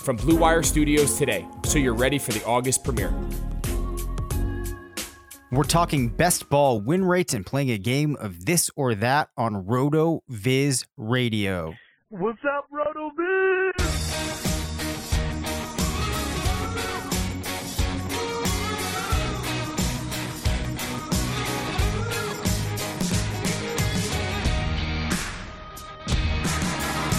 from Blue Wire Studios today so you're ready for the August premiere. We're talking best ball win rates and playing a game of this or that on RotoViz Radio. What's up, RotoViz?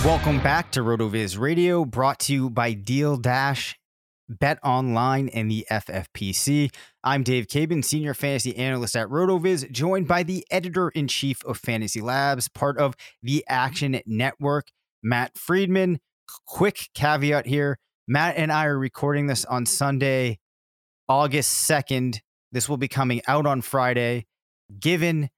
Welcome back to RotoViz Radio, brought to you by Deal Dash, Bet Online, and the FFPC. I'm Dave Cabin, Senior Fantasy Analyst at RotoViz, joined by the Editor in Chief of Fantasy Labs, part of the Action Network, Matt Freedman. Quick caveat here Matt and I are recording this on Sunday, August 2nd. This will be coming out on Friday. Given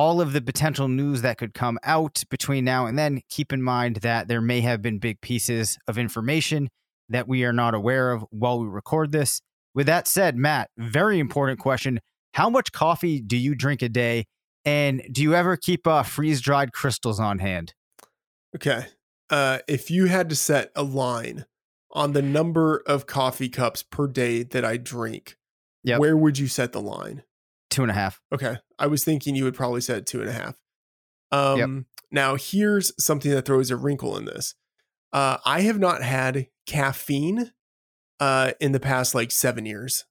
all of the potential news that could come out between now and then, keep in mind that there may have been big pieces of information that we are not aware of while we record this. With that said, Matt, very important question. How much coffee do you drink a day? And do you ever keep uh, freeze dried crystals on hand? Okay. Uh, if you had to set a line on the number of coffee cups per day that I drink, Yep. where would you set the line? Two and a half. Okay. I was thinking you would probably set two and a half. Um, Now, here's something that throws a wrinkle in this. Uh, I have not had caffeine uh, in the past like seven years.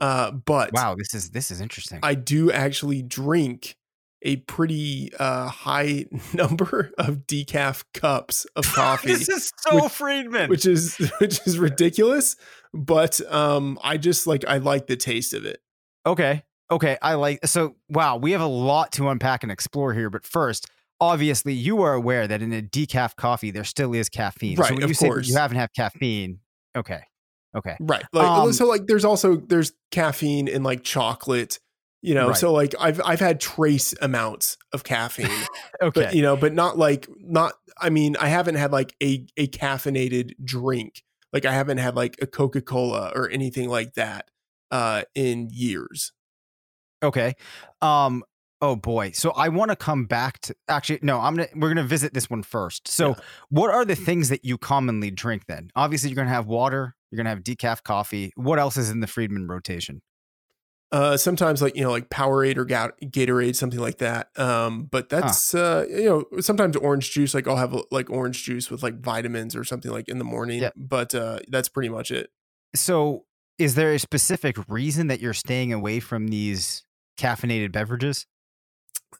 Uh, but Wow, this is this is interesting. I do actually drink a pretty uh, high number of decaf cups of coffee. this is so which- Freedman. which is which is ridiculous but um i just like i like the taste of it Okay. Okay. I like so wow, we have a lot to unpack and explore here. But first, obviously, you are aware that in a decaf coffee there still is caffeine. Right, So when of you say course. you haven't had caffeine. Okay. Okay. right like Um, so like there's also there's caffeine in like chocolate you know Right. so like i've i've had trace amounts of caffeine Okay. but you know but not like not i mean i haven't had like a a caffeinated drink like i haven't had like a coca-cola or anything like that uh in years Okay. Um oh boy. So I want to come back to actually no, I'm going to we're going to visit this one first. So Yeah. what are the things that you commonly drink then? Obviously you're going to have water, you're going to have decaf coffee. What else is in the Freedman rotation? Uh, sometimes like you know like Powerade or Gatorade, something like that. Um, but that's uh, you know sometimes orange juice. Like I'll have like orange juice with like vitamins or something like in the morning. Yeah. But uh, that's pretty much it. So, is there a specific reason that you're staying away from these caffeinated beverages?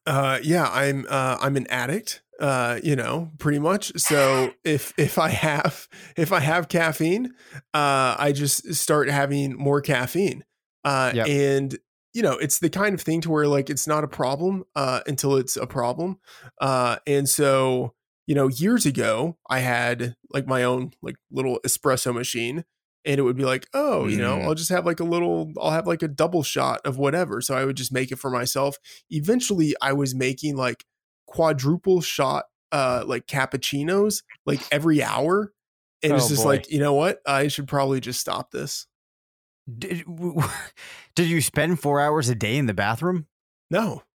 Uh, yeah, I'm uh, I'm an addict. Uh, you know, pretty much. So if if I have if I have caffeine, uh, I just start having more caffeine. Uh, Yep. and you know, it's the kind of thing to where like it's not a problem uh, until it's a problem. Uh, and so you know, years ago, I had like my own like little espresso machine. And it would be like, oh, you know, Mm. I'll just have like a little, I'll have like a double shot of whatever. So I would just make it for myself eventually I was making like quadruple shot uh like cappuccinos like every hour. And it's Oh, just boy. like, you know what? I should probably just stop this. Did, did you spend four hours a day in the bathroom? No.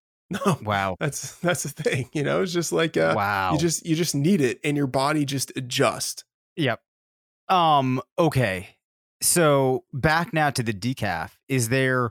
No. Wow. That's that's the thing. You know, it's just like uh wow. you just you just need it and your body just adjust. Yep. Um, okay. So back now to the decaf. Is there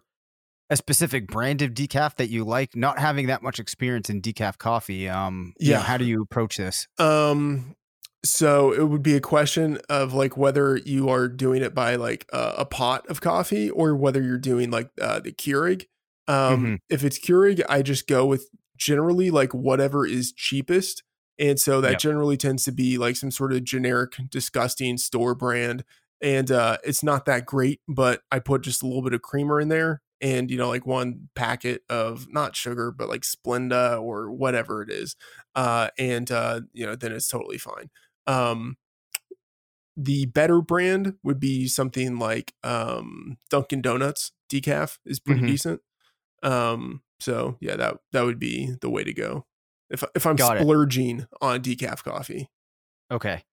a specific brand of decaf that you like? Not having that much experience in decaf coffee. Um, you know, Yeah. how do you approach this? Um so it would be a question of like whether you are doing it by like uh, a pot of coffee or whether you're doing like uh, the Keurig. Um, Mhm. If it's Keurig, I just go with generally like whatever is cheapest, and so that Yep. generally tends to be like some sort of generic, disgusting store brand, and uh, it's not that great. But I put just a little bit of creamer in there, and you know like one packet of not sugar but like Splenda or whatever it is, uh, and uh, you know then it's totally fine. Um, the better brand would be something like um, Dunkin' Donuts decaf is pretty Mhm. decent. Um, so yeah, that that would be the way to go. If if I'm Got it. splurging on decaf coffee. Okay.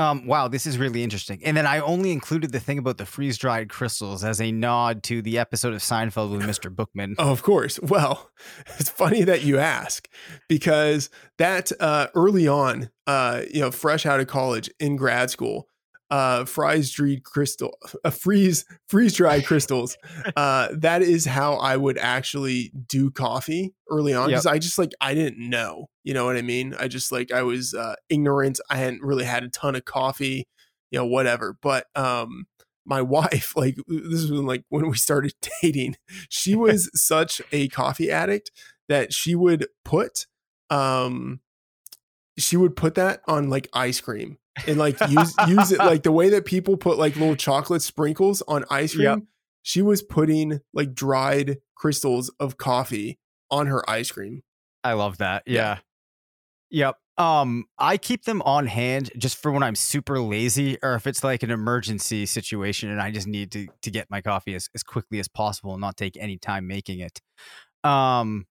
Um, wow, this is really interesting. And then I only included the thing about the freeze dried crystals as a nod to the episode of Seinfeld with Mr. Bookman. Oh, of course. Well, it's funny that you ask because that uh, early on, uh, you know, fresh out of college in grad school, uh, freeze dried crystal, uh, freeze freeze dried crystals. uh, that is how I would actually do coffee early on Yep. because I just like I didn't know. You know what I mean? I just like I was uh, ignorant. I hadn't really had a ton of coffee, you know, whatever. But um, my wife, like this was like when we started dating, she was such a coffee addict that she would put um she would put that on like ice cream and like use use it like the way that people put like little chocolate sprinkles on ice cream. Yep. She was putting like dried crystals of coffee on her ice cream. I love that. Yeah. Yeah. Yep. Um, I keep them on hand just for when I'm super lazy or if it's like an emergency situation and I just need to to get my coffee as, as quickly as possible and not take any time making it. Um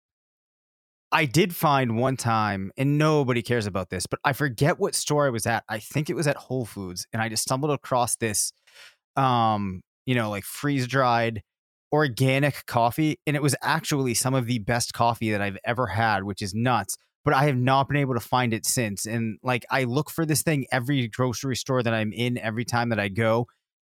I did find one time, and nobody cares about this, but I forget what store I was at. I think it was at Whole Foods, and I just stumbled across this um, you know, like freeze dried organic coffee and it was actually some of the best coffee that I've ever had, which is nuts. But I have not been able to find it since. And like I look for this thing every grocery store that I'm in every time that I go.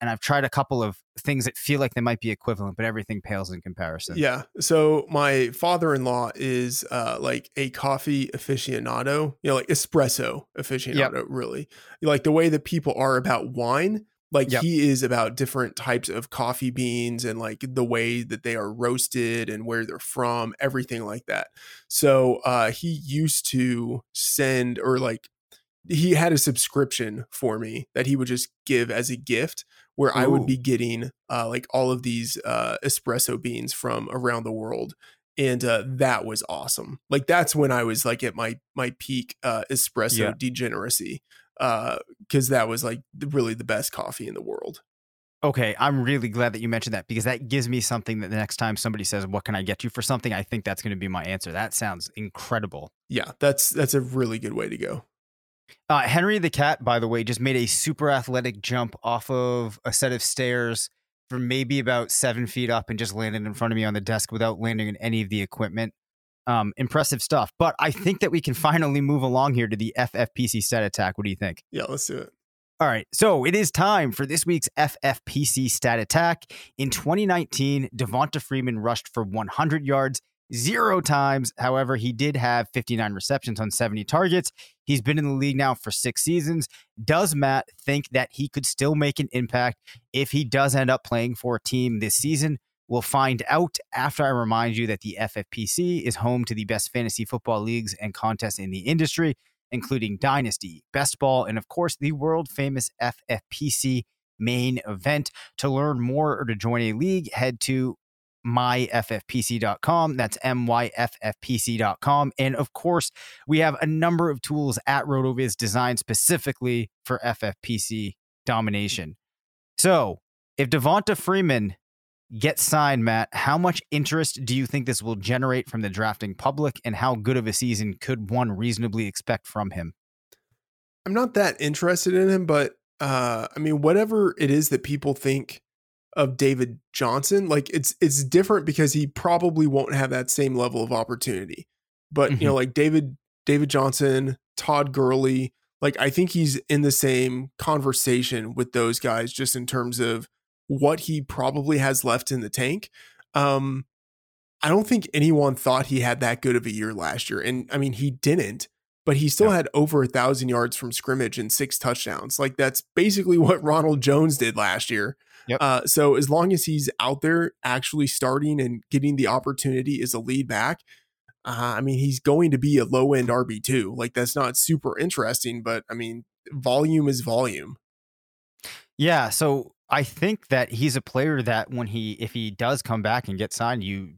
And I've tried a couple of things that feel like they might be equivalent, but everything pales in comparison. Yeah. So my father-in-law is uh like a coffee aficionado, you know, like espresso aficionado, really. Like the way that people are about wine, like Yep. he is about different types of coffee beans and like the way that they are roasted and where they're from, everything like that. So uh he used to send or like he had a subscription for me that he would just give as a gift where I would be getting uh, like all of these uh, espresso beans from around the world. And uh, that was awesome. Like that's when I was like at my my peak uh, espresso Yeah. degeneracy because that was like really the best coffee in the world. Okay, I'm really glad that you mentioned that because that gives me something that the next time somebody says, "What can I get you for something?" I think that's going to be my answer. That sounds incredible. Yeah, that's that's a really good way to go. Uh, Henry the cat, by the way, just made a super athletic jump off of a set of stairs from maybe about seven feet up and just landed in front of me on the desk without landing in any of the equipment. Um, impressive stuff. But I think that we can finally move along here to the FFPC stat attack. What do you think? Yeah, let's do it. All right, so it is time for this week's FFPC stat attack. In 2019, Devonta Freeman rushed for 100 yards zero times. However, he did have 59 receptions on 70 targets. He's been in the league now for six seasons. Does Matt think that he could still make an impact if he does end up playing for a team this season? We'll find out after I remind you that the FFPC is home to the best fantasy football leagues and contests in the industry including Dynasty, Best Ball, and of course, the world famous FFPC main event. To learn more or to join a league, head to myffpc.com. That's myffpc.com. And of course, we have a number of tools at RotoViz designed specifically for FFPC domination. So if Devonta Freeman gets signed, Matt, how much interest do you think this will generate from the drafting public, and how good of a season could one reasonably expect from him? I'm not that interested in him, but uh, I mean, whatever it is that people think of David Johnson, like it's it's different because he probably won't have that same level of opportunity. But mm-hmm. you know, like David David Johnson, Todd Gurley, like I think he's in the same conversation with those guys, just in terms of what he probably has left in the tank. Um, I don't think anyone thought he had that good of a year last year. And I mean, he didn't, but he still yeah. had over a thousand yards from scrimmage and six touchdowns. Like that's basically what Ronald Jones did last year. Yep. Uh, so as long as he's out there actually starting and getting the opportunity as a lead back, uh, I mean, he's going to be a low end RB2. Like that's not super interesting, but I mean, volume is volume. Yeah. So I think that he's a player that when he if he does come back and get signed, you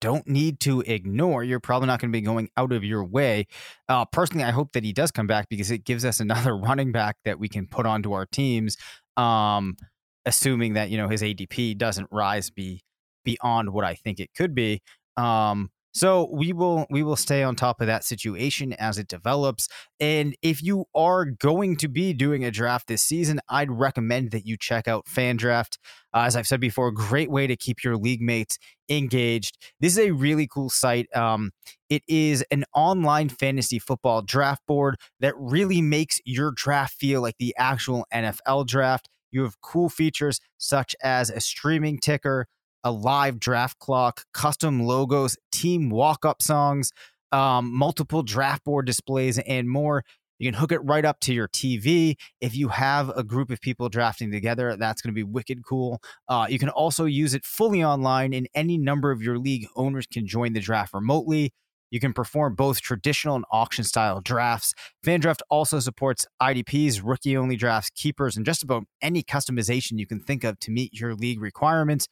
don't need to ignore. You're probably not going to be going out of your way. Uh, personally, I hope that he does come back because it gives us another running back that we can put onto our teams. Um, assuming that you know his ADP doesn't rise be beyond what I think it could be. Um, so we will we will stay on top of that situation as it develops. And if you are going to be doing a draft this season, I'd recommend that you check out FanDraft. Uh, as I've said before, great way to keep your league mates engaged. This is a really cool site. Um, it is an online fantasy football draft board that really makes your draft feel like the actual NFL draft. You have cool features such as a streaming ticker, a live draft clock, custom logos, team walk up songs, um, multiple draft board displays, and more. You can hook it right up to your TV. If you have a group of people drafting together, that's going to be wicked cool. Uh, you can also use it fully online, and any number of your league owners can join the draft remotely. You can perform both traditional and auction style drafts. FanDraft also supports IDPs, rookie only drafts, keepers, and just about any customization you can think of to meet your league requirements.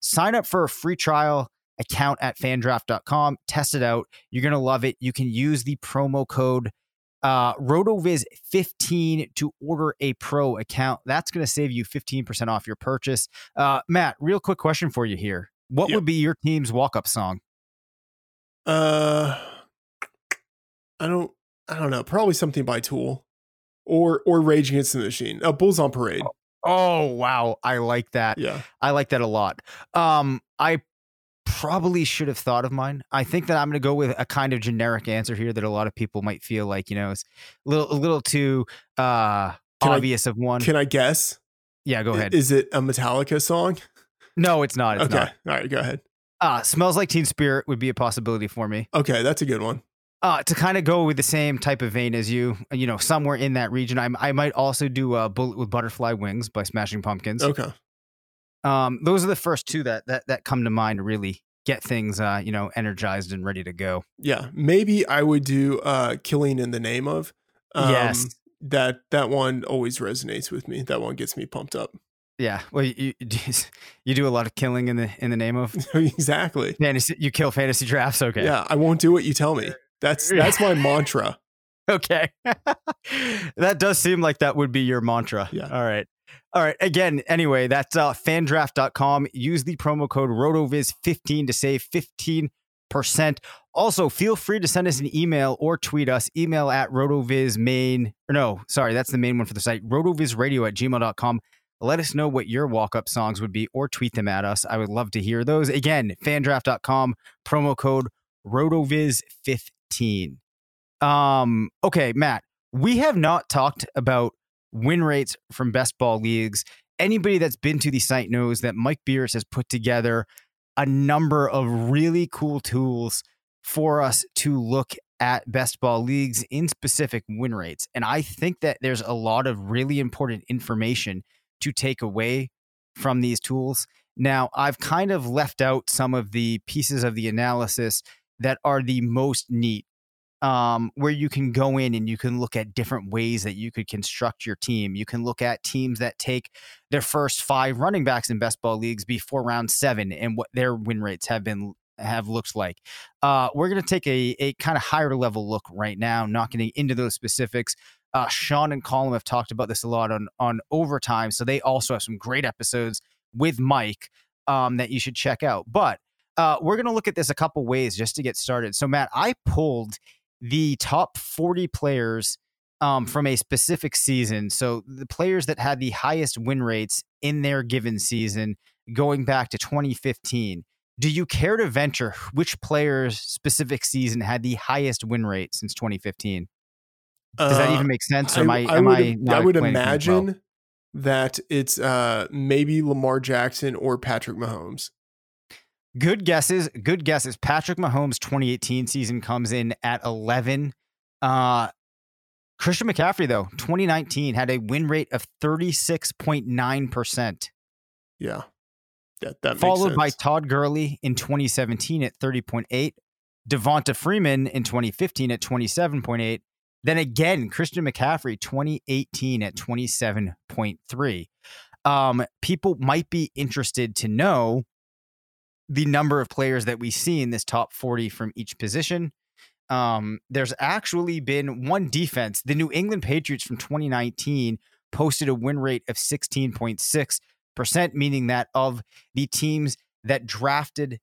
Sign up for a free trial account at fandraft.com. Test it out. You're going to love it. You can use the promo code uh, RotoViz15 to order a pro account. That's going to save you 15% off your purchase. Uh, Matt, real quick question for you here. What yep. would be your team's walk up song? Uh, I don't, I don't know. Probably something by Tool or or Rage Against the Machine. Uh, Bulls on Parade. Oh, Oh wow, I like that. Yeah, I like that a lot. Um, I probably should have thought of mine. I think that I'm going to go with a kind of generic answer here that a lot of people might feel like you know is a little a little too uh can obvious I, of one. Can I guess? Yeah, go ahead. Is it a Metallica song? No, it's not. It's okay, not. all right, go ahead. Uh, smells like Teen Spirit would be a possibility for me. Okay, that's a good one. Uh, to kind of go with the same type of vein as you, you know, somewhere in that region, I, I might also do a bullet with butterfly wings by Smashing Pumpkins. Okay. Um, those are the first two that that that come to mind to really get things, uh, you know, energized and ready to go. Yeah, maybe I would do uh, "Killing in the Name of." Um, yes, that that one always resonates with me. That one gets me pumped up. Yeah, well, you you do a lot of killing in the in the name of exactly fantasy. You kill fantasy drafts, okay? Yeah, I won't do what you tell me. That's that's my mantra. Okay. that does seem like that would be your mantra. Yeah. All right. All right. Again, anyway, that's uh, fandraft.com. Use the promo code RotoViz15 to save 15%. Also, feel free to send us an email or tweet us. Email at rotovizmain, or no, sorry, that's the main one for the site, rotovizradio at gmail.com. Let us know what your walk up songs would be or tweet them at us. I would love to hear those. Again, fandraft.com, promo code RotoViz15. Um, okay, Matt, we have not talked about win rates from best ball leagues. Anybody that's been to the site knows that Mike Beers has put together a number of really cool tools for us to look at best ball leagues in specific win rates. And I think that there's a lot of really important information to take away from these tools. Now, I've kind of left out some of the pieces of the analysis that are the most neat, um, where you can go in and you can look at different ways that you could construct your team. You can look at teams that take their first five running backs in best ball leagues before round seven and what their win rates have been have looked like. Uh, we're going to take a, a kind of higher level look right now, not getting into those specifics. Uh, Sean and Colin have talked about this a lot on on overtime, so they also have some great episodes with Mike um, that you should check out. But uh, we're going to look at this a couple ways just to get started. So, Matt, I pulled the top 40 players um, from a specific season. So, the players that had the highest win rates in their given season going back to 2015. Do you care to venture which player's specific season had the highest win rate since 2015? Does that even uh, make sense? Or I, am I, I would, I, I would imagine well? that it's uh, maybe Lamar Jackson or Patrick Mahomes. Good guesses. Good guesses. Patrick Mahomes' 2018 season comes in at 11. Uh, Christian McCaffrey, though, 2019 had a win rate of 36.9%. Yeah. That, that Followed by Todd Gurley in 2017 at 30.8, Devonta Freeman in 2015 at 27.8, then again Christian McCaffrey 2018 at 27.3. Um, people might be interested to know the number of players that we see in this top 40 from each position. Um, there's actually been one defense, the New England Patriots from 2019 posted a win rate of 16.6 percent, meaning that of the teams that drafted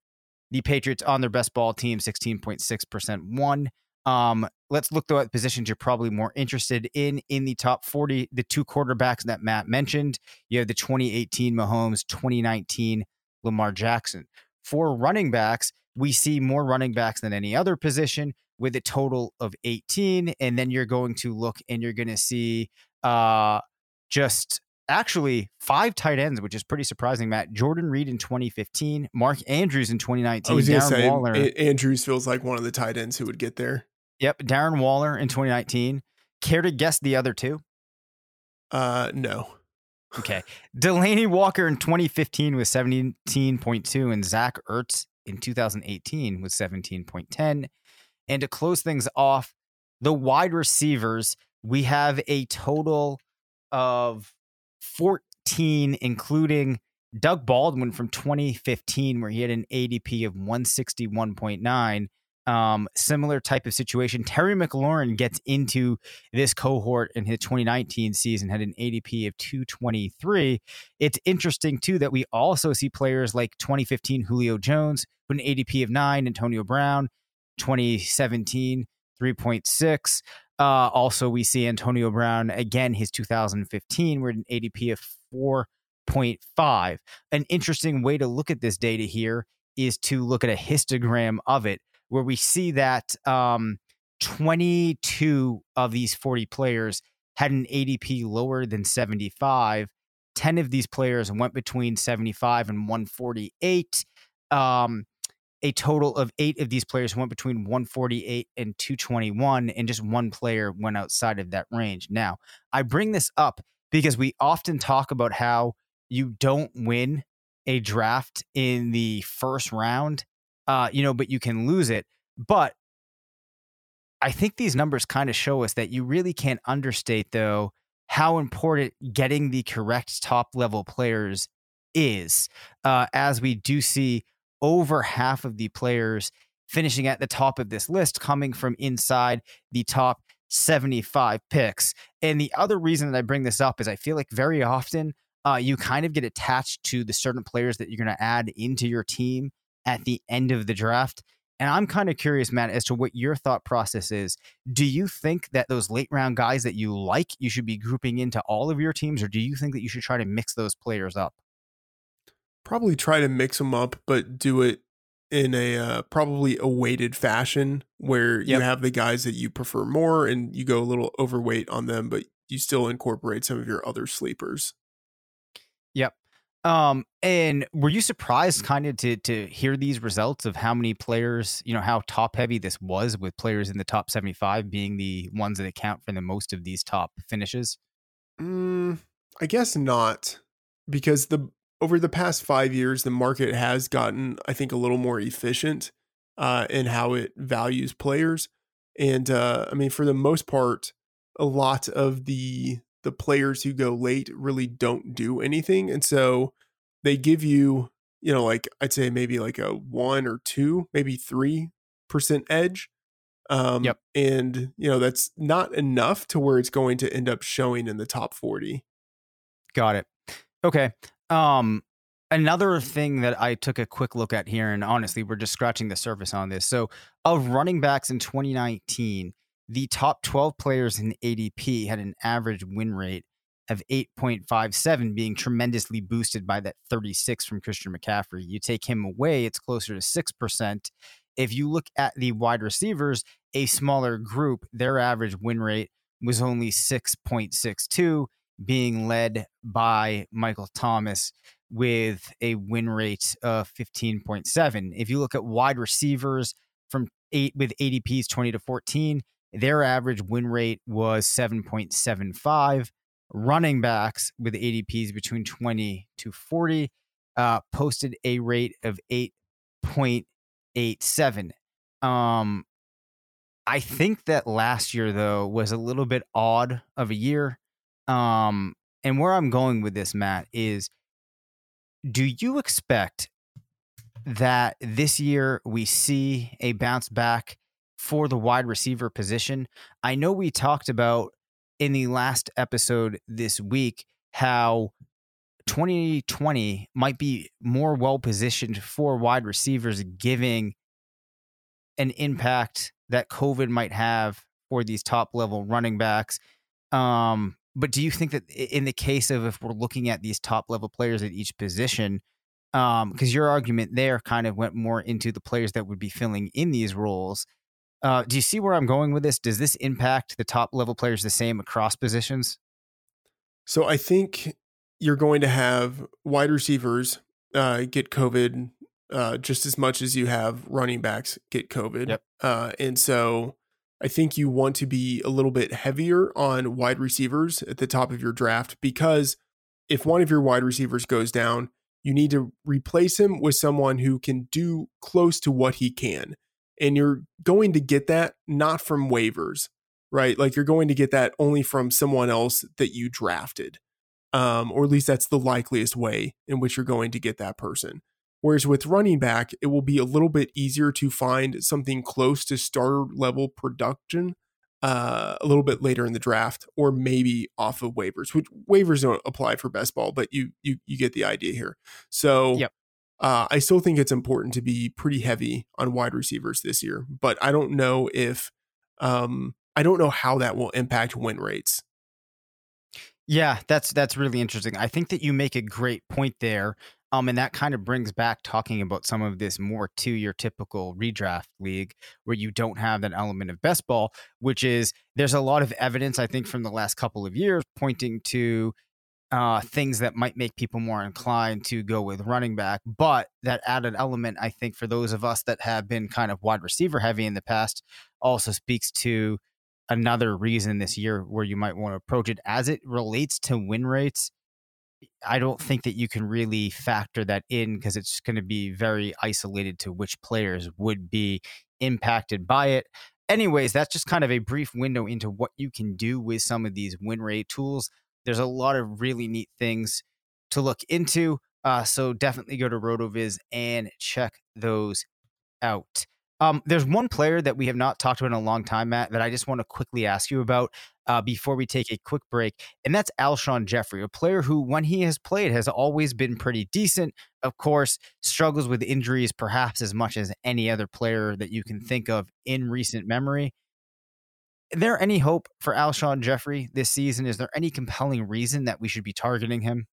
the Patriots on their best ball team, 16.6% won. Um, let's look though at positions you're probably more interested in in the top 40, the two quarterbacks that Matt mentioned. You have the 2018 Mahomes, 2019 Lamar Jackson. For running backs, we see more running backs than any other position with a total of 18. And then you're going to look and you're going to see uh, just actually five tight ends, which is pretty surprising, Matt. Jordan Reed in 2015, Mark Andrews in 2019, I was Darren say, Waller. A- Andrews feels like one of the tight ends who would get there. Yep, Darren Waller in 2019. Care to guess the other two? Uh, no. Okay. Delanie Walker in 2015 was 17.2 and Zach Ertz in 2018 was 17.10. And to close things off, the wide receivers, we have a total of 14, including Doug Baldwin from 2015, where he had an ADP of 161.9. Um, similar type of situation. Terry McLaurin gets into this cohort in his 2019 season, had an ADP of 223. It's interesting, too, that we also see players like 2015 Julio Jones, with an ADP of nine, Antonio Brown, 2017, 3.6. Uh, also, we see Antonio Brown again, his 2015, we're at an ADP of 4.5. An interesting way to look at this data here is to look at a histogram of it, where we see that um, 22 of these 40 players had an ADP lower than 75. 10 of these players went between 75 and 148. Um, a total of eight of these players went between 148 and 221, and just one player went outside of that range. Now, I bring this up because we often talk about how you don't win a draft in the first round, uh, you know, but you can lose it. But I think these numbers kind of show us that you really can't understate, though, how important getting the correct top level players is, uh, as we do see over half of the players finishing at the top of this list coming from inside the top 75 picks. And the other reason that I bring this up is I feel like very often uh, you kind of get attached to the certain players that you're going to add into your team at the end of the draft. And I'm kind of curious, Matt, as to what your thought process is. Do you think that those late round guys that you like, you should be grouping into all of your teams, or do you think that you should try to mix those players up? Probably try to mix them up, but do it in a uh, probably a weighted fashion where yep. you have the guys that you prefer more and you go a little overweight on them, but you still incorporate some of your other sleepers. Yep. Um, and were you surprised kind of to to hear these results of how many players, you know, how top heavy this was with players in the top 75 being the ones that account for the most of these top finishes? Mm, I guess not because the over the past 5 years the market has gotten I think a little more efficient uh in how it values players. And uh I mean for the most part a lot of the the players who go late really don't do anything. And so they give you you know like i'd say maybe like a one or two maybe three percent edge. Um yep. and you know that's not enough to where it's going to end up showing in the top 40 got it. Okay um another thing that i took a quick look at here and honestly we're just scratching the surface on this so of running backs in 2019 the top 12 players in ADP had an average win rate of 8.57, being tremendously boosted by that 36 from Christian McCaffrey. You take him away, it's closer to 6%. If you look at the wide receivers, a smaller group, their average win rate was only 6.62, being led by Michael Thomas with a win rate of 15.7. If you look at wide receivers from eight with ADPs 20 to 14, their average win rate was 7.75. Running backs with ADPs between 20 to 40 uh, posted a rate of 8.87. Um, I think that last year, though, was a little bit odd of a year. Um, and where I'm going with this, Matt, is do you expect that this year we see a bounce back for the wide receiver position. I know we talked about in the last episode this week how 2020 might be more well positioned for wide receivers, giving an impact that COVID might have for these top level running backs. Um, but do you think that in the case of if we're looking at these top level players at each position, because um, your argument there kind of went more into the players that would be filling in these roles. Uh, do you see where I'm going with this? Does this impact the top level players the same across positions? So I think you're going to have wide receivers uh, get COVID uh, just as much as you have running backs get COVID. Yep. Uh, and so I think you want to be a little bit heavier on wide receivers at the top of your draft because if one of your wide receivers goes down, you need to replace him with someone who can do close to what he can and you're going to get that not from waivers, right? Like you're going to get that only from someone else that you drafted. Um, or at least that's the likeliest way in which you're going to get that person. Whereas with running back, it will be a little bit easier to find something close to starter level production uh, a little bit later in the draft, or maybe off of waivers. Which waivers don't apply for best ball, but you you you get the idea here. So yep. Uh, I still think it's important to be pretty heavy on wide receivers this year, but I don't know if um, I don't know how that will impact win rates. Yeah, that's that's really interesting. I think that you make a great point there. Um, and that kind of brings back talking about some of this more to your typical redraft league where you don't have that element of best ball, which is there's a lot of evidence, I think, from the last couple of years pointing to uh, things that might make people more inclined to go with running back. But that added element, I think, for those of us that have been kind of wide receiver heavy in the past, also speaks to another reason this year where you might want to approach it as it relates to win rates. I don't think that you can really factor that in because it's going to be very isolated to which players would be impacted by it. Anyways, that's just kind of a brief window into what you can do with some of these win rate tools. There's a lot of really neat things to look into. Uh, so definitely go to RotoViz and check those out. Um, there's one player that we have not talked about in a long time, Matt, that I just want to quickly ask you about uh, before we take a quick break, and that's Alshon Jeffery, a player who, when he has played, has always been pretty decent. Of course, struggles with injuries perhaps as much as any other player that you can think of in recent memory Is there any hope for Alshon Jeffery this season? Is there any compelling reason that we should be targeting him?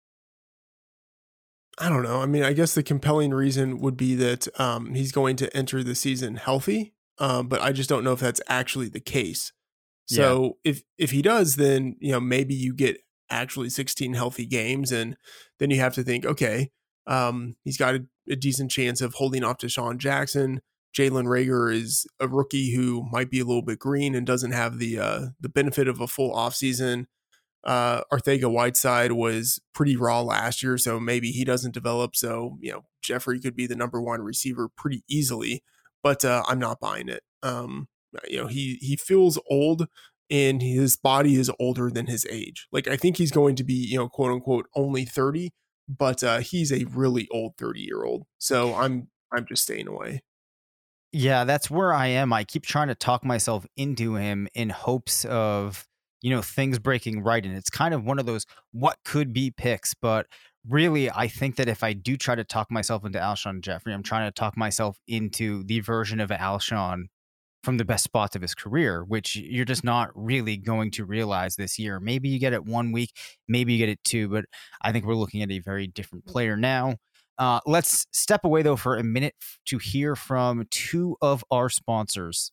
I don't know. I mean, I guess the compelling reason would be that um, he's going to enter the season healthy, um, but I just don't know if that's actually the case. So yeah. if if he does, then you know maybe you get actually 16 healthy games, and then you have to think, okay, um, he's got a, a decent chance of holding off DeSean Jackson. Jalen Reagor is a rookie who might be a little bit green and doesn't have the uh, the benefit of a full offseason. Uh, Arcega-Whiteside was pretty raw last year, so maybe he doesn't develop. So you know Jeffery could be the number one receiver pretty easily, but uh, I'm not buying it. Um, you know he he feels old and his body is older than his age. Like I think he's going to be you know quote unquote only 30, but uh, he's a really old 30 year old. So I'm I'm just staying away. Yeah, that's where I am. I keep trying to talk myself into him in hopes of, you know, things breaking right. And it's kind of one of those what could be picks. But really, I think that if I do try to talk myself into Alshon Jeffery, I'm trying to talk myself into the version of Alshon from the best spots of his career, which you're just not really going to realize this year. Maybe you get it one week, maybe you get it two, but I think we're looking at a very different player now. Uh, let's step away though for a minute to hear from two of our sponsors.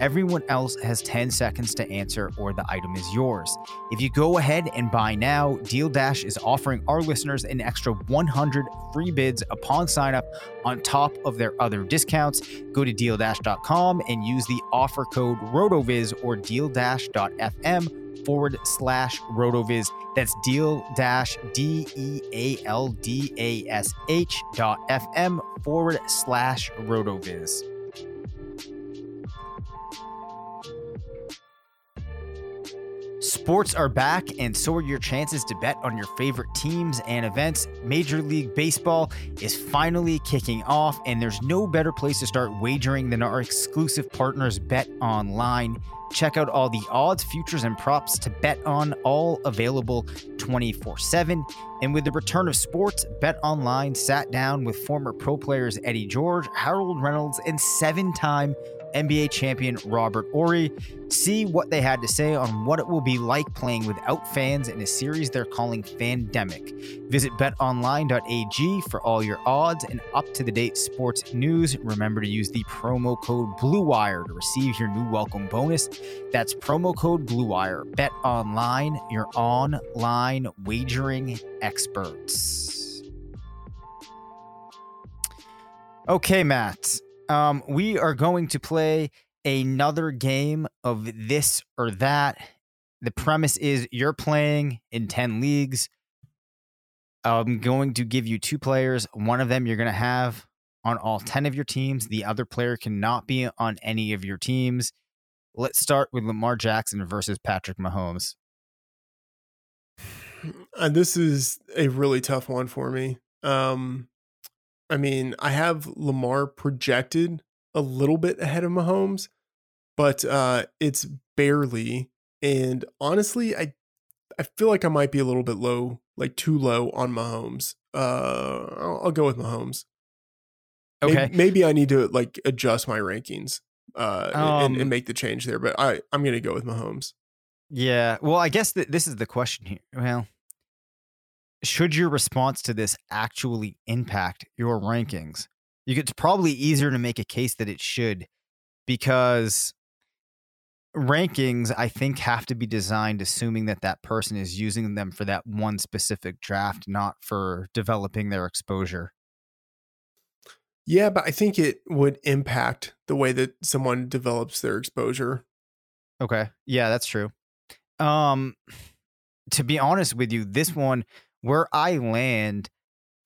Everyone else has 10 seconds to answer or the item is yours. If you go ahead and buy now, Deal Dash is offering our listeners an extra 100 free bids upon sign up on top of their other discounts. Go to dealdash.com and use the offer code RotoViz or dealdash.fm forward slash rotoviz. That's deal dash D E A L D A S H dot FM forward slash rotoviz. Sports are back, and so are your chances to bet on your favorite teams and events. Major League Baseball is finally kicking off, and there's no better place to start wagering than our exclusive partners, Bet Online. Check out all the odds, futures, and props to bet on, all available 24 7. And with the return of sports, Bet Online sat down with former pro players Eddie George, Harold Reynolds, and seven time NBA champion Robert Horry. See what they had to say on what it will be like playing without fans in a series they're calling Fandemic. Visit betonline.ag for all your odds and up to the date sports news. Remember to use the promo code BLUEWIRE to receive your new welcome bonus. That's promo code BLUEWIRE. Bet Online, your online wagering experts. Okay, Matt um, we are going to play another game of this or that. The premise is you're playing in 10 leagues. I'm going to give you two players. One of them you're going to have on all 10 of your teams. The other player cannot be on any of your teams. Let's start with Lamar Jackson versus Patrick Mahomes. And this is a really tough one for me. Um, I mean, I have Lamar projected a little bit ahead of Mahomes, but uh, it's barely. And honestly, I I feel like I might be a little bit low, like too low on Mahomes. Uh, I'll, I'll go with Mahomes. Okay. Maybe, maybe, I need to like adjust my rankings uh, um, and, and, um make the change there, but I I'm gonna go with Mahomes. Yeah. Well, I guess that this is the question here. Well, should your response to this actually impact your rankings? You it's probably easier to make a case that it should because rankings I think have to be designed assuming that that person is using them for that one specific draft, not for developing their exposure. Yeah, but I think it would impact the way that someone develops their exposure. Okay. Yeah, that's true. Um to be honest with you, this one where I land,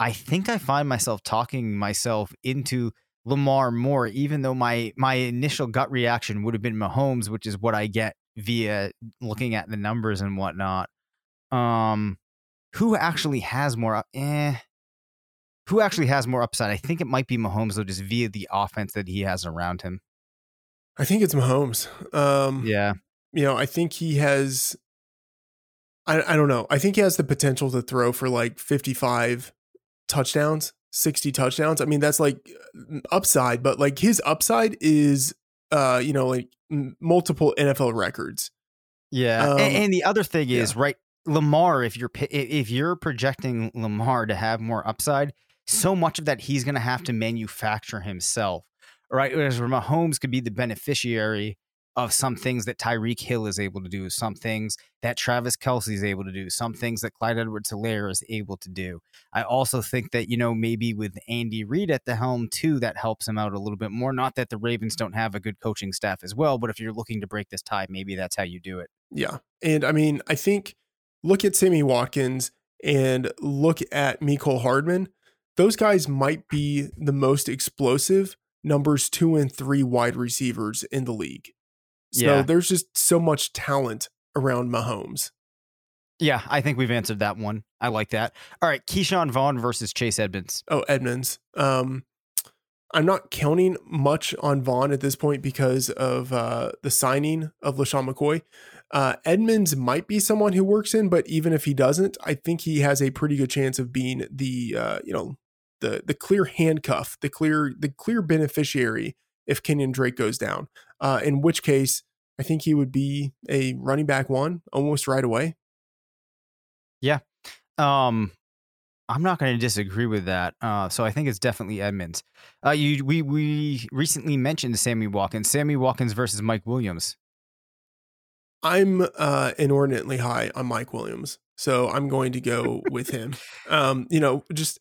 I think I find myself talking myself into Lamar more, even though my my initial gut reaction would have been Mahomes, which is what I get via looking at the numbers and whatnot. Um, who actually has more? Eh, who actually has more upside? I think it might be Mahomes, though, just via the offense that he has around him. I think it's Mahomes. Um, Yeah. you know, I think he has. I I don't know. I think he has the potential to throw for like fifty five touchdowns, sixty touchdowns. I mean, that's like upside, but like his upside is, uh, you know, like m- multiple NFL records. Yeah. Um, and, and the other thing is, yeah. right, Lamar, if you're if you're projecting Lamar to have more upside, so much of that he's going to have to manufacture himself, right? Whereas Mahomes could be the beneficiary of some things that Tyreek Hill is able to do, some things that Travis Kelce is able to do, some things that Clyde Edwards Helaire is able to do. I also think that, you know, maybe with Andy Reid at the helm too, that helps him out a little bit more. Not that the Ravens don't have a good coaching staff as well, but if you're looking to break this tie, maybe that's how you do it. Yeah. And I mean, I think look at Sammy Watkins and look at Mecole Hardman. Those guys might be the most explosive numbers two and three wide receivers in the league. So Yeah. there's just so much talent around Mahomes. Yeah, I think we've answered that one. I like that. All right, Ke'Shawn Vaughn versus Chase Edmonds. Oh, Edmonds. Um, I'm not counting much on Vaughn at this point because of uh, the signing of LeSean McCoy. Uh, Edmonds might be someone who works in, but even if he doesn't, I think he has a pretty good chance of being the uh, you know the the clear handcuff, the clear the clear beneficiary if Kenyon Drake goes down. Uh, in which case, I think he would be a running back one almost right away. Yeah. Um, I'm not going to disagree with that. Uh, so I think it's definitely Edmonds. Uh, you we we recently mentioned Sammy Watkins. Sammy Watkins versus Mike Williams. I'm uh, inordinately high on Mike Williams, so I'm going to go with him. Um, you know, just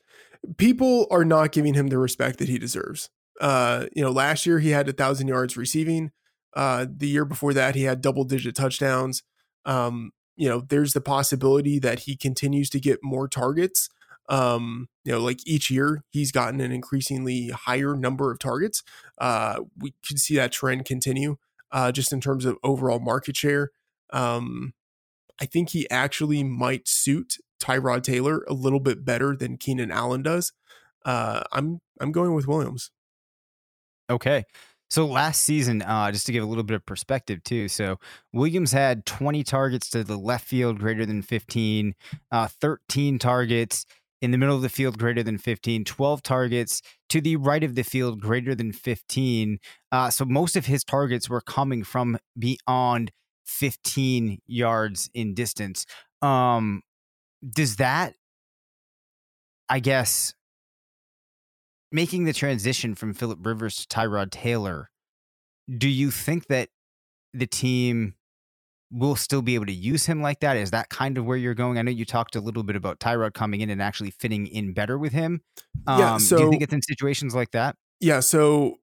people are not giving him the respect that he deserves. Uh, you know, last year he had a thousand yards receiving. Uh, the year before that, he had double digit touchdowns. Um, you know, there's the possibility that he continues to get more targets. Um, you know, like each year he's gotten an increasingly higher number of targets. Uh, we could see that trend continue uh, just in terms of overall market share. Um, I think he actually might suit Tyrod Taylor a little bit better than Keenan Allen does. Uh, I'm I'm going with Williams. Okay. So last season, uh, just to give a little bit of perspective too. So Williams had 20 targets to the left field greater than 15, uh, 13 targets in the middle of the field greater than 15, 12 targets to the right of the field greater than 15. Uh, so most of his targets were coming from beyond 15 yards in distance. Um, does that, I guess, making the transition from Philip Rivers to Tyrod Taylor, do you think that the team will still be able to use him like that? Is that kind of where you're going? I know you talked a little bit about Tyrod coming in and actually fitting in better with him. Um, Yeah, do you think it's in situations like that? Yeah, so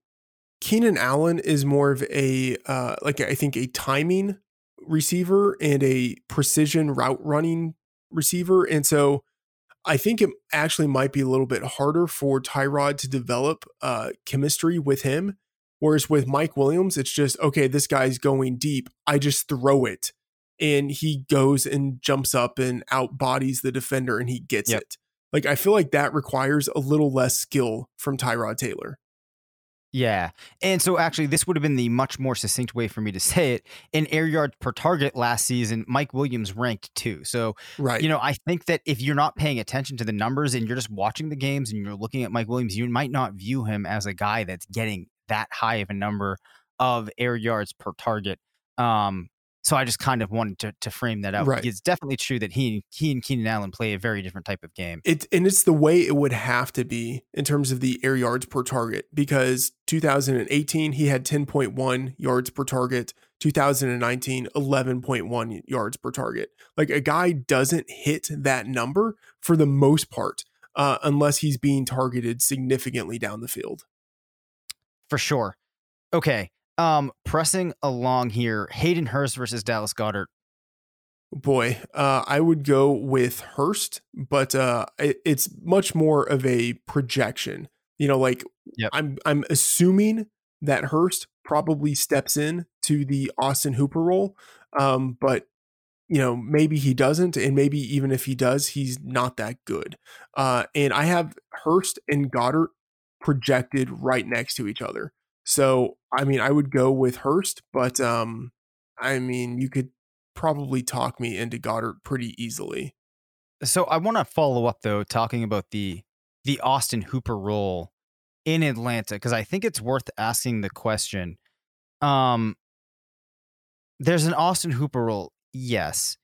Keenan Allen is more of a uh, like I think a timing receiver and a precision route running receiver, and so I think it actually might be a little bit harder for Tyrod to develop uh, chemistry with him. Whereas with Mike Williams, it's just okay. This guy's going deep. I just throw it, and he goes and jumps up and out bodies the defender, and he gets Yep. it. Like I feel like that requires a little less skill from Tyrod Taylor. Yeah. And so actually this would have been the much more succinct way for me to say it. In air yards per target last season, Mike Williams ranked two. So Right. you know, I think that if you're not paying attention to the numbers and you're just watching the games and you're looking at Mike Williams, you might not view him as a guy that's getting that high of a number of air yards per target. Um, so I just kind of wanted to, to frame that out. Right. It's definitely true that he he and Keenan Allen play a very different type of game. it and it's the way it would have to be in terms of the air yards per target because 2018 he had 10.1 yards per target 2019 11.1 yards per target like a guy doesn't hit that number for the most part uh, unless he's being targeted significantly down the field For sure. Okay. Um, pressing along here, Hayden Hurst versus Dallas Goedert. boy uh, i would go with hurst but uh, it, it's much more of a projection you know like Yep. i'm i'm assuming that hurst probably steps in to the austin hooper role um, but you know maybe he doesn't and maybe even if he does he's not that good uh, and i have hurst and goedert projected right next to each other So, I mean, I would go with Hurst, but um, I mean, you could probably talk me into Goedert pretty easily. So I want to follow up though, talking about the the Austin Hooper role in Atlanta because I think it's worth asking the question. Um, there's an Austin Hooper role, yes.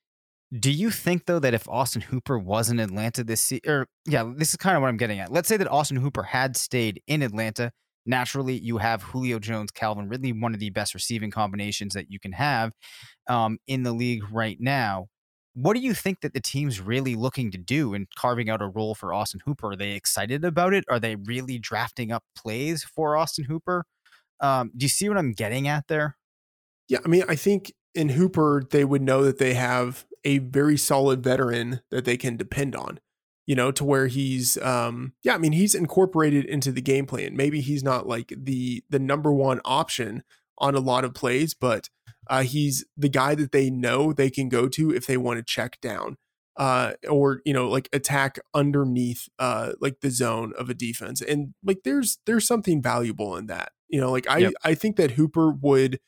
Do you think though that if Austin Hooper was in Atlanta this season, or yeah, this is kind of what I'm getting at. Let's say that Austin Hooper had stayed in Atlanta. Naturally, you have Julio Jones, Calvin Ridley, one of the best receiving combinations that you can have um, in the league right now. What do you think that the team's really looking to do in carving out a role for Austin Hooper? Are they excited about it? Are they really drafting up plays for Austin Hooper? Um, do you see what I'm getting at there? Yeah, I mean, I think in Hooper, they would know that they have a very solid veteran that they can depend on, you know, to where he's, um, yeah, I mean, he's incorporated into the game plan. Maybe he's not like the the number one option on a lot of plays, but uh, he's the guy that they know they can go to if they want to check down uh, or you know like attack underneath uh, like the zone of a defense and like there's there's something valuable in that you know like i yep. i think that hooper would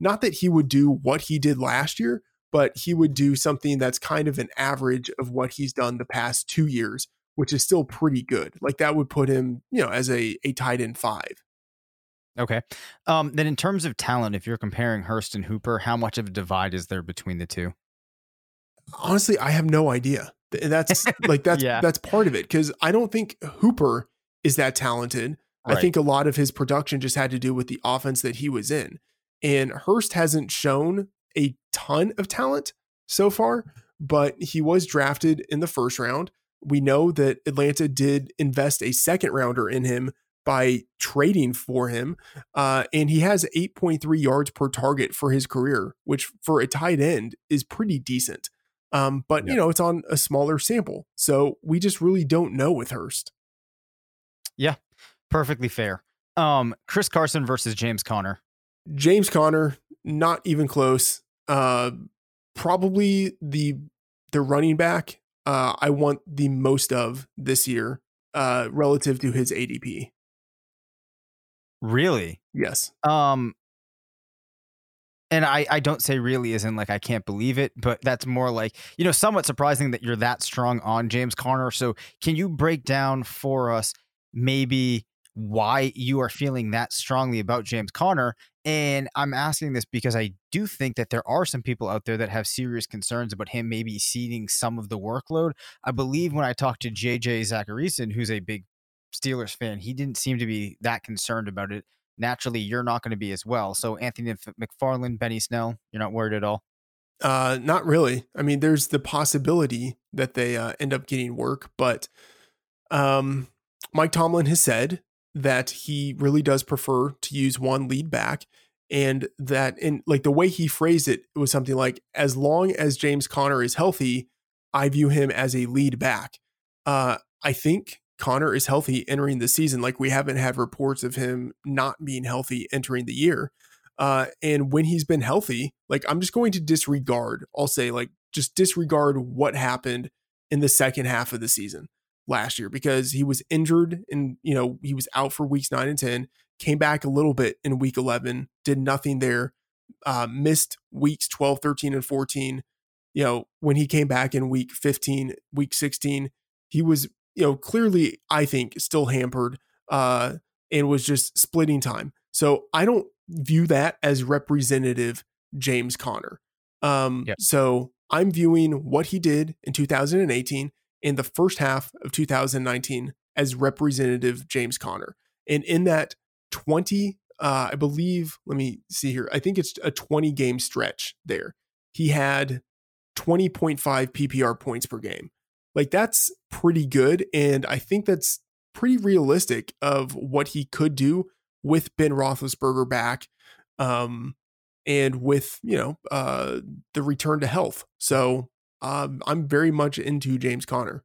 not that he would do what he did last year but he would do something that's kind of an average of what he's done the past two years which is still pretty good like that would put him you know as a a tight end five Okay. Um, then in terms of talent, if you're comparing Hurst and Hooper, how much of a divide is there between the two? Honestly, I have no idea. That's like that's yeah. that's part of it because I don't think Hooper is that talented. Right. I think a lot of his production just had to do with the offense that he was in. And Hurst hasn't shown a ton of talent so far, but he was drafted in the first round. We know that Atlanta did invest a second rounder in him by trading for him. Uh, and he has 8.3 yards per target for his career, which for a tight end is pretty decent. Um, but, you know, it's on a smaller sample. So we just really don't know with Hurst. Yeah, perfectly fair. Um, Chris Carson versus James Conner. James Conner, not even close. Uh, probably the the running back uh, I want the most of this year uh, relative to his ADP. Really? Yes. Um and I, I don't say really in like I can't believe it, but that's more like, you know, somewhat surprising that you're that strong on James Conner. So can you break down for us maybe why you are feeling that strongly about James Conner? And I'm asking this because I do think that there are some people out there that have serious concerns about him maybe ceding some of the workload. I believe when I talked to JJ Zachariason, who's a big Steelers fan, he didn't seem to be that concerned about it. Naturally, you're not going to be as well. So, Anthony McFarland, Benny Snell, you're not worried at all. Uh, not really. I mean, there's the possibility that they uh, end up getting work, but um, Mike Tomlin has said that he really does prefer to use one lead back, and that in like the way he phrased it, it was something like, "As long as James Conner is healthy, I view him as a lead back." Uh, I think Conner is healthy entering the season. Like we haven't had reports of him not being healthy entering the year. Uh, and when he's been healthy, like I'm just going to disregard, I'll say, like, just disregard what happened in the second half of the season last year because he was injured and, you know, he was out for weeks nine and 10, came back a little bit in week 11, did nothing there, uh, missed weeks 12, 13, and 14. You know, when he came back in week 15, week 16, he was you know, clearly I think still hampered uh, and was just splitting time. So I don't view that as representative James Conner. Um, yep. So I'm viewing what he did in 2018 in the first half of 2019 as representative James Conner. And in that 20, uh, I believe, let me see here, I think it's a 20 game stretch there. He had 20.5 PPR points per game. Like that's pretty good. And I think that's pretty realistic of what he could do with Ben Roethlisberger back. Um, and with, you know, uh, the return to health. So um, I'm very much into James Conner.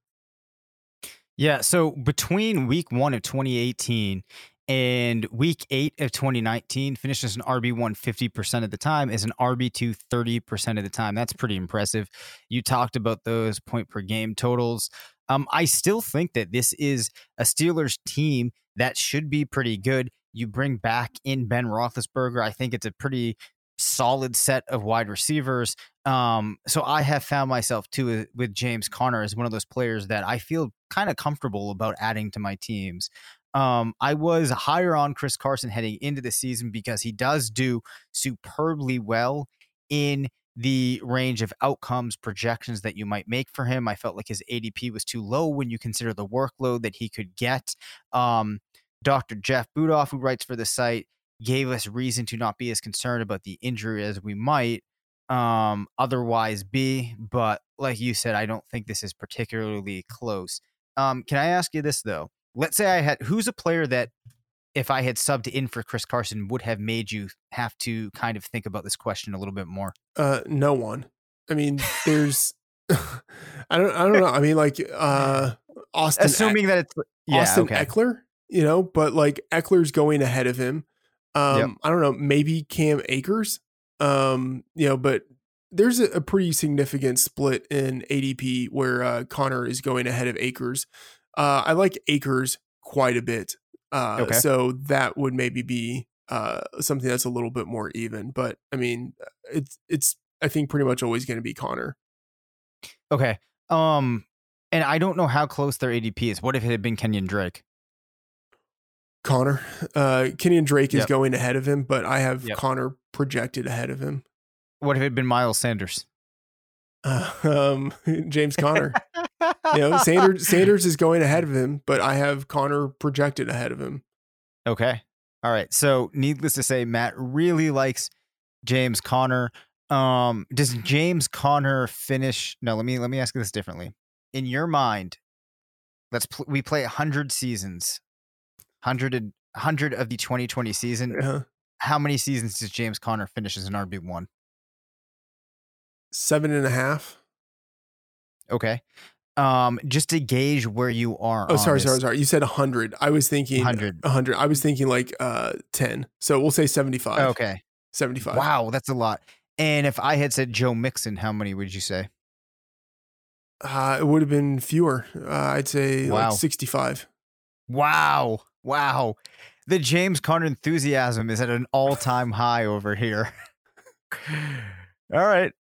Yeah. So between week one of 2018 and week eight of 2019 finished as an RB1 50% of the time, is an RB2 30% of the time. That's pretty impressive. You talked about those point per game totals. Um, I still think that this is a Steelers team that should be pretty good. You bring back in Ben Roethlisberger. I think it's a pretty solid set of wide receivers. Um, so I have found myself too with James Conner as one of those players that I feel kind of comfortable about adding to my teams. Um, I was higher on Chris Carson heading into the season because he does do superbly well in the range of outcomes projections that you might make for him. I felt like his ADP was too low when you consider the workload that he could get. Um, Dr. Jeff Budoff, who writes for the site, gave us reason to not be as concerned about the injury as we might um, otherwise be. But like you said, I don't think this is particularly close. Um, can I ask you this though? Let's say I had who's a player that if I had subbed in for Chris Carson would have made you have to kind of think about this question a little bit more. Uh, no one. I mean, there's. I don't. I don't know. I mean, like uh, Austin. Assuming that it's yeah, Austin okay. Ekeler, you know, but like Ekeler's going ahead of him. Um, Yep. I don't know, maybe Cam Akers. Um, you know, but there's a, a pretty significant split in ADP where uh, Conner is going ahead of Akers. Uh, I like Akers quite a bit. Uh, Okay. so that would maybe be uh something that's a little bit more even. But I mean, it's it's I think pretty much always going to be Conner. Okay. Um, and I don't know how close their ADP is. What if it had been Kenyon Drake? Conner, uh, Kenyon Drake is going ahead of him, but I have Yep. Conner projected ahead of him. What if it had been Miles Sanders? Uh, um, James Conner. you know, Sanders Sanders is going ahead of him, but I have Conner projected ahead of him. Okay. All right. So, needless to say, Matt really likes James Conner. Um, does James Conner finish? No, let me let me ask you this differently. In your mind, let's pl- we play hundred seasons, hundred and hundred of the 2020 season. Uh, How many seasons does James Conner finish as an RB one? seven and a half. Okay. Um, just to gauge where you are. Oh, sorry, sorry, sorry. You said hundred. I was thinking 100. hundred. I was thinking like uh ten. So we'll say seventy five. Okay. seventy five. Wow, that's a lot. And if I had said Joe Mixon, how many would you say? Uh, it would have been fewer. Uh, I'd say Wow. like sixty five. Wow. Wow. The James Conner enthusiasm is at an all time high over here. all right.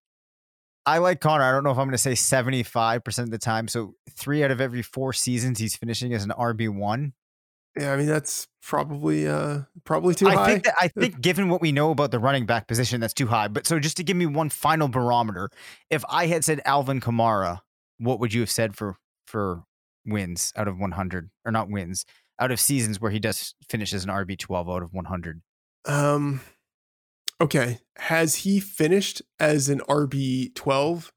I like Conner. I don't know if I'm going to say 75% of the time. So, three out of every four seasons, he's finishing as an RB1. Yeah, I mean that's probably uh probably too I high. think that I think given what we know about the running back position, that's too high. But so just to give me one final barometer, if I had said Alvin Kamara, what would you have said for for wins out of 100 or not wins out of seasons where he does finish as an RB 12 out of 100? Um, okay. Has he finished as an RB twelve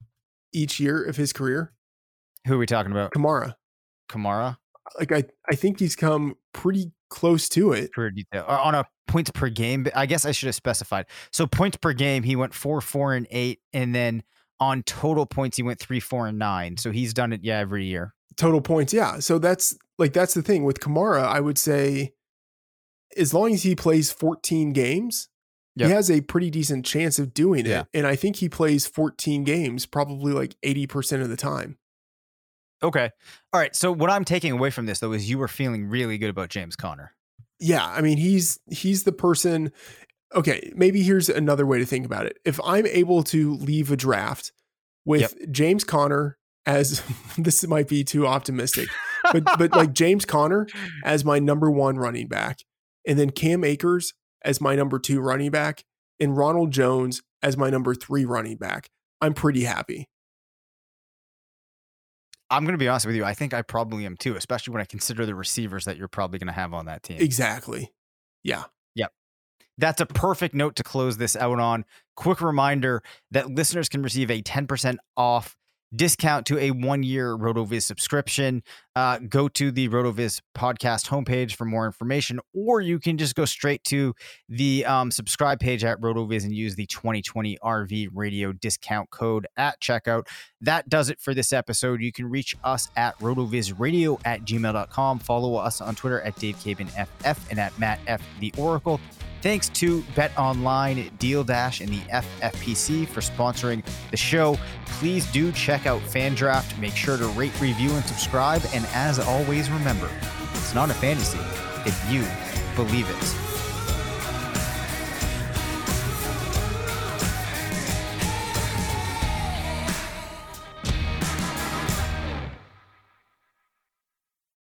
each year of his career? Who are we talking about? Kamara. Kamara Like I, I think he's come pretty close to it. per detail on a points per game. I guess I should have specified. So points per game, he went four, four, and eight, and then on total points, he went three, four, and nine. So he's done it, yeah, every year. Total points, yeah. So that's like that's the thing with Kamara. I would say, as long as he plays 14 games, Yep. he has a pretty decent chance of doing it. And I think he plays 14 games probably like 80% of the time. Okay. All right. So what I'm taking away from this though is you were feeling really good about James Conner. Yeah, I mean he's he's the person okay, maybe here's another way to think about it. If I'm able to leave a draft with James Conner as this might be too optimistic, but but like James Conner as my number 1 running back and then Cam Akers as my number 2 running back and Ronald Jones as my number 3 running back, I'm pretty happy. I'm going to be honest with you. I think I probably am too, especially when I consider the receivers that you're probably going to have on that team. Exactly. Yeah. Yep. That's a perfect note to close this out on. Quick reminder that listeners can receive a 10% off discount to a one year RotoViz subscription. Uh, go to the RotoViz podcast homepage for more information, or you can just go straight to the um, subscribe page at RotoViz and use the 2020 RV radio discount code at checkout. That does it for this episode. You can reach us at rotovizradio at gmail.com. Follow us on Twitter at Dave Cabin FF and at Matt F. The Oracle. Thanks to Bet Online, Deal Dash, and the FFPC for sponsoring the show. Please do check out FanDraft. Make sure to rate, review, and subscribe. And as always, remember, it's not a fantasy if you believe it.